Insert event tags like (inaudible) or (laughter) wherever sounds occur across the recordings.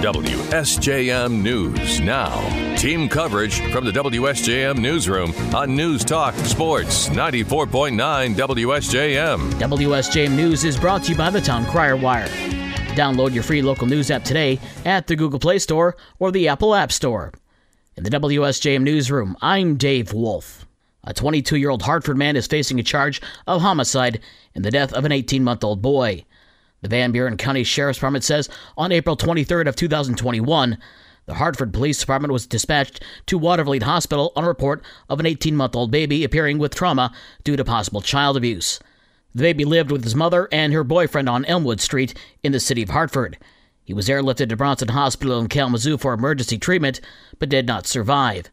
WSJM News now. Team coverage from the WSJM Newsroom on News Talk Sports 94.9 WSJM. WSJM News is brought to you by the Town Crier Wire. Download your free local news app today at the Google Play Store or the Apple App Store. In the WSJM Newsroom, I'm Dave Wolf. A 22 year old Hartford man is facing a charge of homicide in the death of an 18 month old boy. The Van Buren County Sheriff's Department says on April 23rd of 2021, the Hartford Police Department was dispatched to Watervliet Hospital on a report of an 18 month old baby appearing with trauma due to possible child abuse. The baby lived with his mother and her boyfriend on Elmwood Street in the city of Hartford. He was airlifted to Bronson Hospital in Kalamazoo for emergency treatment, but did not survive.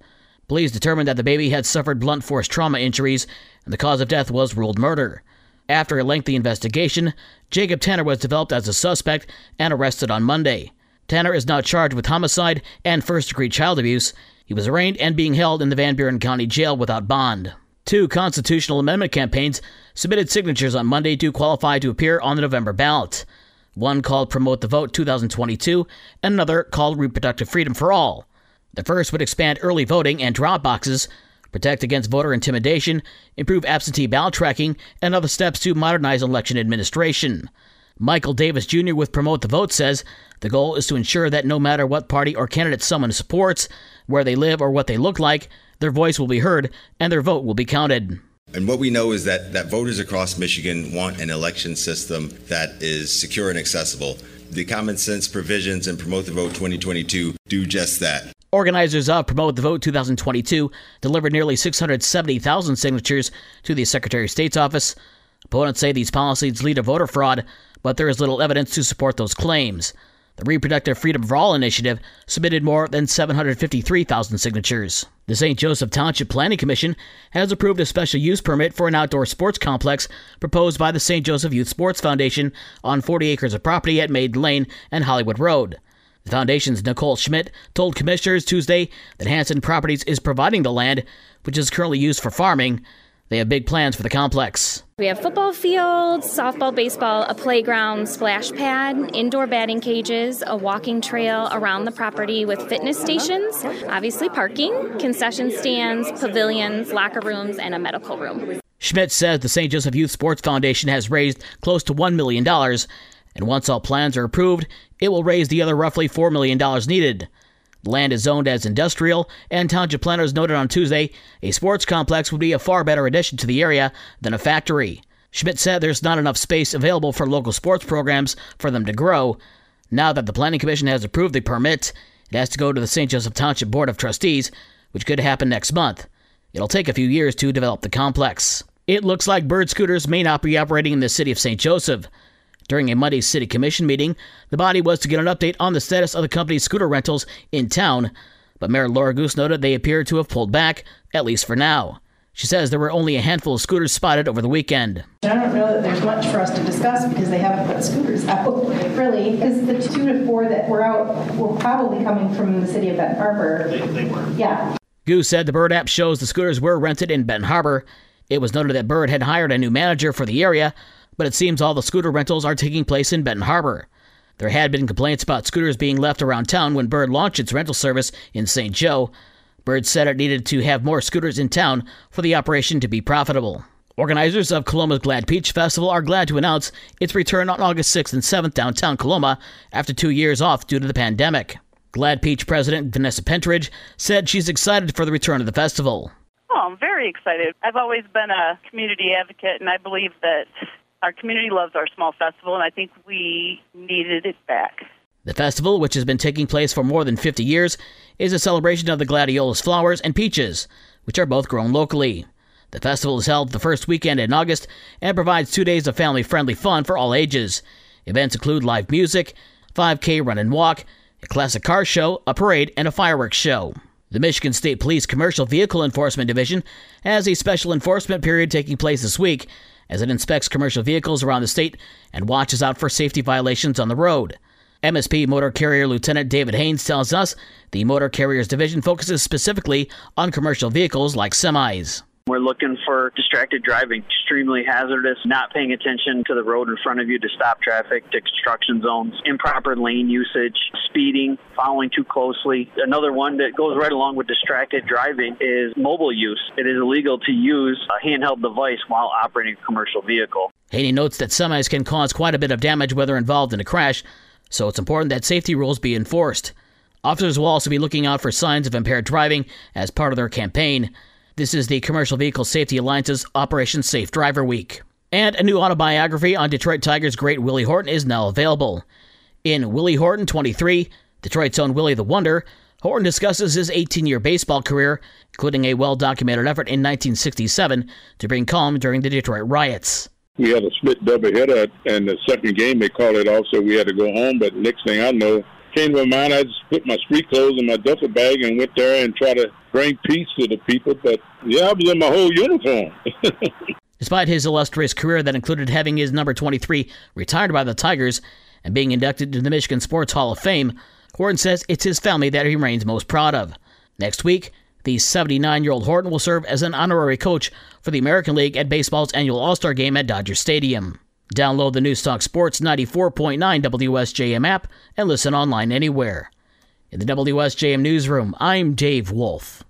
Police determined that the baby had suffered blunt force trauma injuries, and the cause of death was ruled murder. After a lengthy investigation, Jacob Tanner was developed as a suspect and arrested on Monday. Tanner is now charged with homicide and first degree child abuse. He was arraigned and being held in the Van Buren County Jail without bond. Two constitutional amendment campaigns submitted signatures on Monday to qualify to appear on the November ballot. One called Promote the Vote 2022, and another called Reproductive Freedom for All. The first would expand early voting and drop boxes, protect against voter intimidation, improve absentee ballot tracking, and other steps to modernize election administration. Michael Davis Jr. with Promote the Vote says the goal is to ensure that no matter what party or candidate someone supports, where they live, or what they look like, their voice will be heard and their vote will be counted. And what we know is that, that voters across Michigan want an election system that is secure and accessible. The common sense provisions in Promote the Vote 2022 do just that. Organizers of Promote the Vote 2022 delivered nearly 670,000 signatures to the Secretary of State's office. Opponents say these policies lead to voter fraud, but there is little evidence to support those claims. The Reproductive Freedom for All initiative submitted more than 753,000 signatures. The St. Joseph Township Planning Commission has approved a special use permit for an outdoor sports complex proposed by the St. Joseph Youth Sports Foundation on 40 acres of property at Maiden Lane and Hollywood Road. The foundation's Nicole Schmidt told commissioners Tuesday that Hanson Properties is providing the land, which is currently used for farming. They have big plans for the complex. We have football fields, softball, baseball, a playground, splash pad, indoor batting cages, a walking trail around the property with fitness stations, obviously parking, concession stands, pavilions, locker rooms, and a medical room. Schmidt says the St. Joseph Youth Sports Foundation has raised close to $1 million, and once all plans are approved, it will raise the other roughly $4 million needed. Land is zoned as industrial, and township planners noted on Tuesday a sports complex would be a far better addition to the area than a factory. Schmidt said there's not enough space available for local sports programs for them to grow. Now that the Planning Commission has approved the permit, it has to go to the St. Joseph Township Board of Trustees, which could happen next month. It'll take a few years to develop the complex. It looks like Bird scooters may not be operating in the city of St. Joseph. During a Monday City Commission meeting, the body was to get an update on the status of the company's scooter rentals in town, but Mayor Laura Goose noted they appear to have pulled back, at least for now. She says there were only a handful of scooters spotted over the weekend. I don't know that there's much for us to discuss because they haven't put scooters out, really, because the two to four that were out were probably coming from the city of Benton Harbor. They, they were. Yeah. Goose said the Bird app shows the scooters were rented in Benton Harbor. It was noted that Bird had hired a new manager for the area, but it seems all the scooter rentals are taking place in Benton Harbor. There had been complaints about scooters being left around town when Bird launched its rental service in St. Joe. Bird said it needed to have more scooters in town for the operation to be profitable. Organizers of Coloma's Glad Peach Festival are glad to announce its return on August 6th and 7th downtown Coloma after two years off due to the pandemic. Glad Peach President Vanessa Pentridge said she's excited for the return of the festival. Oh, I'm very excited. I've always been a community advocate, and I believe that our community loves our small festival, and I think we needed it back. The festival, which has been taking place for more than 50 years, is a celebration of the gladiolus flowers and peaches, which are both grown locally. The festival is held the first weekend in August and provides two days of family friendly fun for all ages. Events include live music, 5K run and walk, a classic car show, a parade, and a fireworks show. The Michigan State Police Commercial Vehicle Enforcement Division has a special enforcement period taking place this week as it inspects commercial vehicles around the state and watches out for safety violations on the road. MSP Motor Carrier Lieutenant David Haynes tells us the Motor Carriers Division focuses specifically on commercial vehicles like semis. We're looking for distracted driving, extremely hazardous, not paying attention to the road in front of you to stop traffic, to construction zones, improper lane usage, speeding, following too closely. Another one that goes right along with distracted driving is mobile use. It is illegal to use a handheld device while operating a commercial vehicle. Haney notes that semis can cause quite a bit of damage whether involved in a crash, so it's important that safety rules be enforced. Officers will also be looking out for signs of impaired driving as part of their campaign. This is the Commercial Vehicle Safety Alliance's Operation Safe Driver Week. And a new autobiography on Detroit Tigers great Willie Horton is now available. In Willie Horton 23, Detroit's own Willie the Wonder, Horton discusses his 18 year baseball career, including a well documented effort in 1967 to bring calm during the Detroit riots. We had a split doubleheader, and the second game they called it off, so we had to go home. But next thing I know, came to mind, I just put my street clothes in my duffel bag and went there and tried to bring peace to the people. But yeah, I was in my whole uniform. (laughs) Despite his illustrious career that included having his number 23 retired by the Tigers and being inducted into the Michigan Sports Hall of Fame, Horton says it's his family that he remains most proud of. Next week, the 79 year old Horton will serve as an honorary coach for the American League at baseball's annual All Star game at Dodger Stadium. Download the Newstalk Sports 94.9 WSJM app and listen online anywhere. In the WSJM newsroom, I'm Dave Wolf.